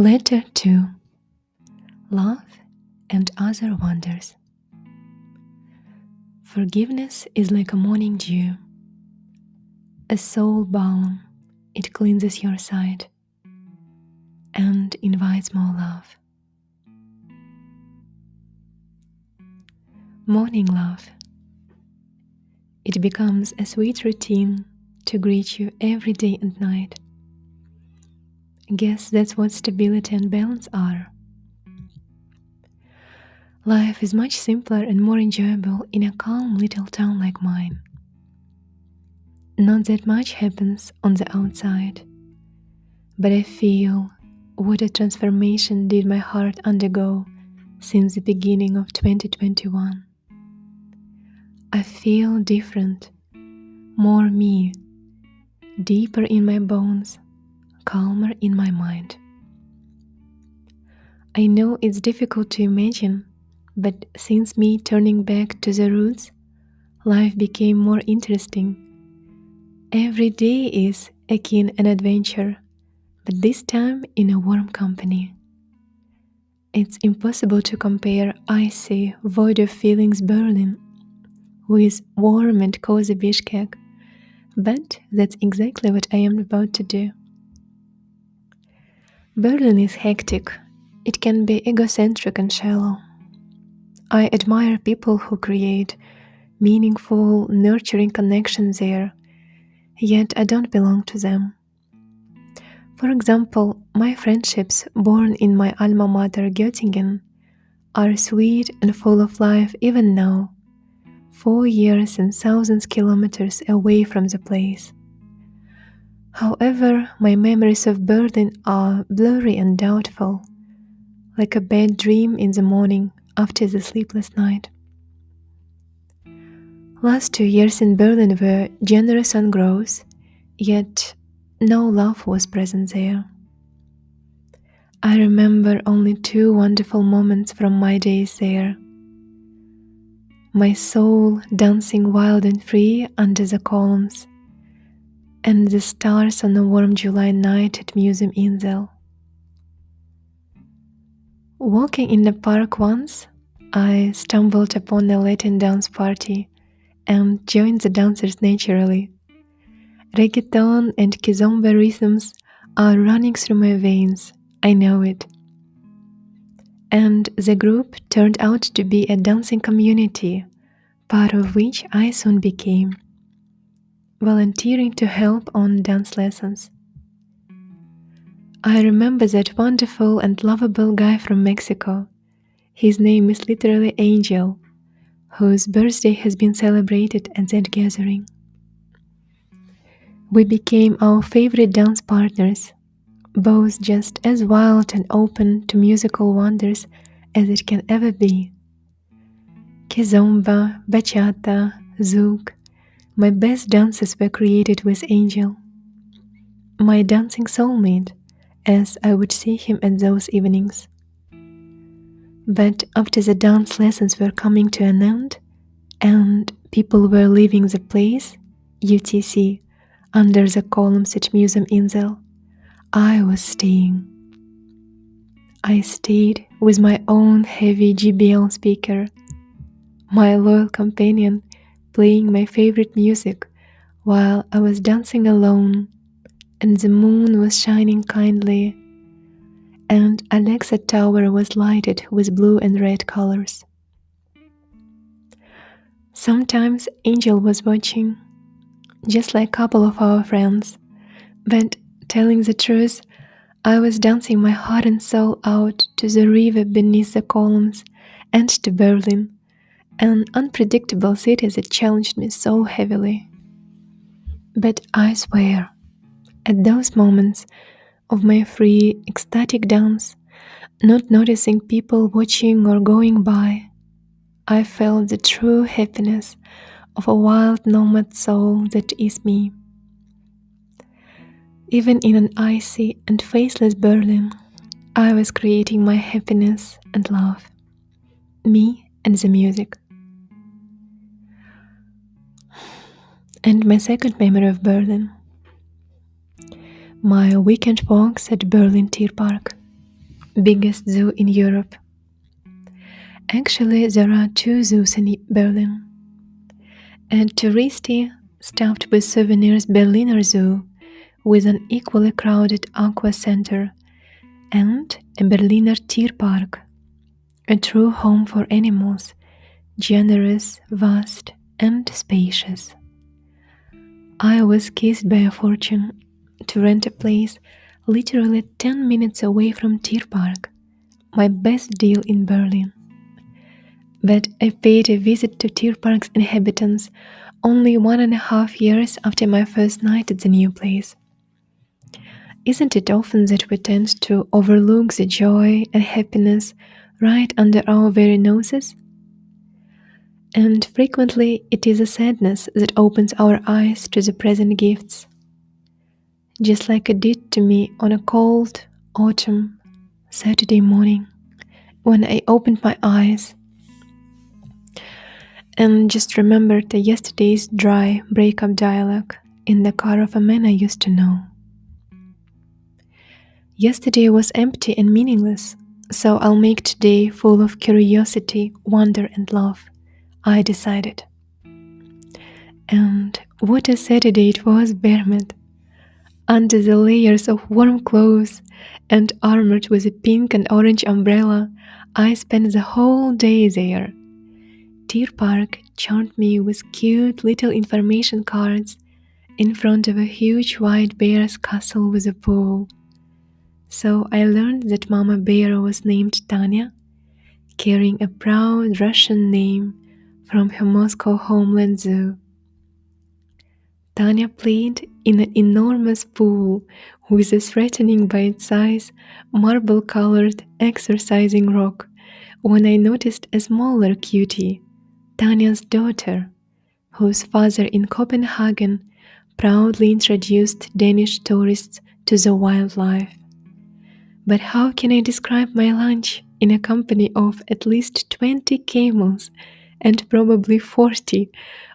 Letter 2 Love and Other Wonders. Forgiveness is like a morning dew, a soul balm. It cleanses your sight and invites more love. Morning love. It becomes a sweet routine to greet you every day and night. Guess that's what stability and balance are. Life is much simpler and more enjoyable in a calm little town like mine. Not that much happens on the outside, but I feel what a transformation did my heart undergo since the beginning of 2021. I feel different, more me, deeper in my bones, calmer in my mind. I know it's difficult to imagine, but since me turning back to the roots, life became more interesting. Every day is akin an adventure, but this time in a warm company. It's impossible to compare icy, void of feelings Berlin with warm and cozy Bishkek, but that's exactly what I am about to do. Berlin is hectic. It can be egocentric and shallow. I admire people who create meaningful, nurturing connections there, yet I don't belong to them. For example, my friendships born in my alma mater Göttingen are sweet and full of life even now, four years and thousands kilometers away from the place. However, my memories of Berlin are blurry and doubtful, like a bad dream in the morning after the sleepless night. Last two years in Berlin were generous and growth, yet no love was present there. I remember only two wonderful moments from my days there. My soul dancing wild and free under the columns, and the stars on a warm July night at Museum Insel. Walking in the park once, I stumbled upon a Latin dance party and joined the dancers naturally. Reggaeton and kizomba rhythms are running through my veins, I know it. And the group turned out to be a dancing community, part of which I soon became volunteering to help on dance lessons. I remember that wonderful and lovable guy from Mexico. His name is literally Angel, whose birthday has been celebrated at that gathering. We became our favorite dance partners, both just as wild and open to musical wonders as it can ever be. Kizomba, bachata, zouk, my best dances were created with Angel, my dancing soulmate, as I would see him at those evenings. But after the dance lessons were coming to an end and people were leaving the place, UTC, under the columns at Museum Insel, I was staying. I stayed with my own heavy JBL speaker, my loyal companion playing my favorite music while I was dancing alone, and the moon was shining kindly, and Alexa Tower was lighted with blue and red colors. Sometimes Angel was watching, just like a couple of our friends, but telling the truth, I was dancing my heart and soul out to the river beneath the columns and to Berlin an unpredictable city that challenged me so heavily. But I swear, at those moments of my free, ecstatic dance, not noticing people watching or going by, I felt the true happiness of a wild nomad soul that is me. Even in an icy and faceless Berlin, I was creating my happiness and love, me and the music. And my second memory of Berlin. My weekend walks at Berlin Tierpark. biggest zoo in Europe. Actually, there are two zoos in Berlin. A touristy, stuffed with souvenirs Berliner Zoo, with an equally crowded aqua center, and a Berliner Tierpark, a true home for animals, generous, vast, and spacious. I was kissed by a fortune to rent a place literally 10 minutes away from Tierpark, my best deal in Berlin. But I paid a visit to Tierpark's inhabitants only one and a half years after my first night at the new place. Isn't it often that we tend to overlook the joy and happiness right under our very noses? And frequently it is a sadness that opens our eyes to the present gifts. Just like it did to me on a cold autumn Saturday morning when I opened my eyes and just remembered yesterday's dry breakup dialogue in the car of a man I used to know. Yesterday was empty and meaningless, so I'll make today full of curiosity, wonder, and love, I decided. And what a Saturday it was, Bermet! Under the layers of warm clothes and armored with a pink and orange umbrella, I spent the whole day there. Dear Tierpark charmed me with cute little information cards in front of a huge white bear's castle with a pool so I learned that Mama Bear was named Tanya, carrying a proud Russian name from her Moscow homeland zoo. Tanya played in an enormous pool with a threatening by its size marble colored exercising rock when I noticed a smaller cutie, Tanya's daughter, whose father in Copenhagen proudly introduced Danish tourists to the wildlife. But how can I describe my lunch in a company of at least 20 camels and probably 40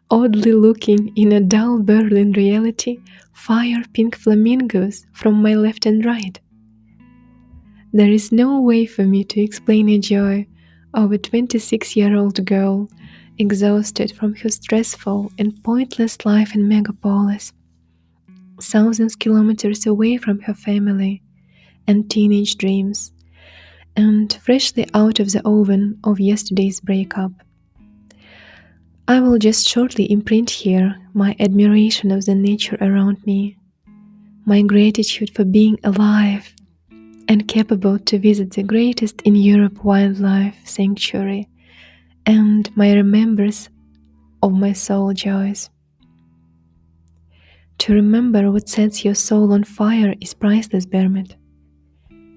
oddly looking in a dull Berlin reality fire pink flamingos from my left and right? There is no way for me to explain a joy of a 26 year old girl exhausted from her stressful and pointless life in megapolis, thousands kilometers away from her family and teenage dreams, and freshly out of the oven of yesterday's breakup. I will just shortly imprint here my admiration of the nature around me, my gratitude for being alive and capable to visit the greatest in Europe wildlife sanctuary, and my remembrance of my soul joys. To remember what sets your soul on fire is priceless, Bermet.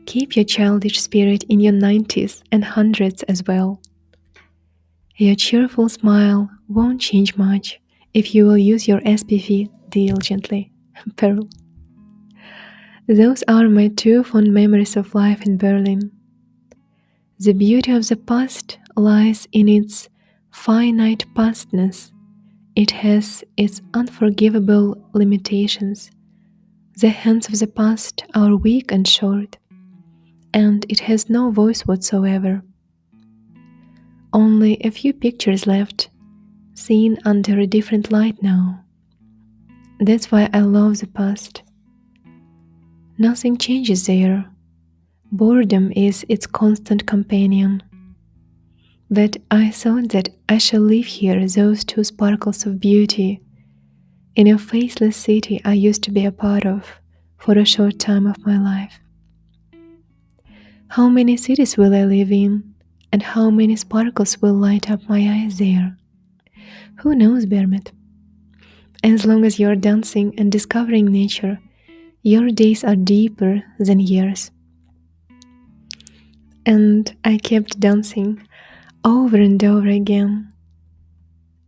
Keep your childish spirit in your 90s and 100s as well. Your cheerful smile won't change much if you will use your SPF diligently. Pearl. Those are my two fond memories of life in Berlin. The beauty of the past lies in its finite pastness. It has its unforgivable limitations. The hands of the past are weak and short and it has no voice whatsoever. Only a few pictures left, seen under a different light now. That's why I love the past. Nothing changes there. Boredom is its constant companion. But I thought that I shall leave here those two sparkles of beauty in a faceless city I used to be a part of for a short time of my life. How many cities will I live in, and how many sparkles will light up my eyes there? Who knows, Bermet? As long as you are dancing and discovering nature, your days are deeper than years. And I kept dancing over and over again.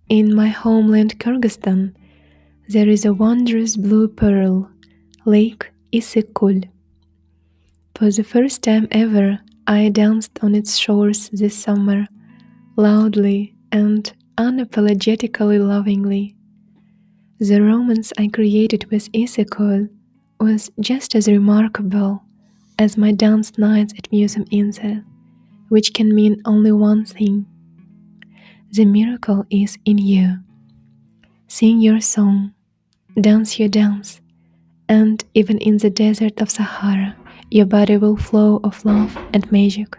In my homeland Kyrgyzstan, there is a wondrous blue pearl, Lake Issyk-Kul. for the first time ever, I danced on its shores this summer, loudly and unapologetically lovingly. The romance I created with Issyk was just as remarkable as my dance nights at Museum Insel, which can mean only one thing. The miracle is in you. Sing your song, dance your dance, and even in the desert of Sahara, your body will flow of love and magic.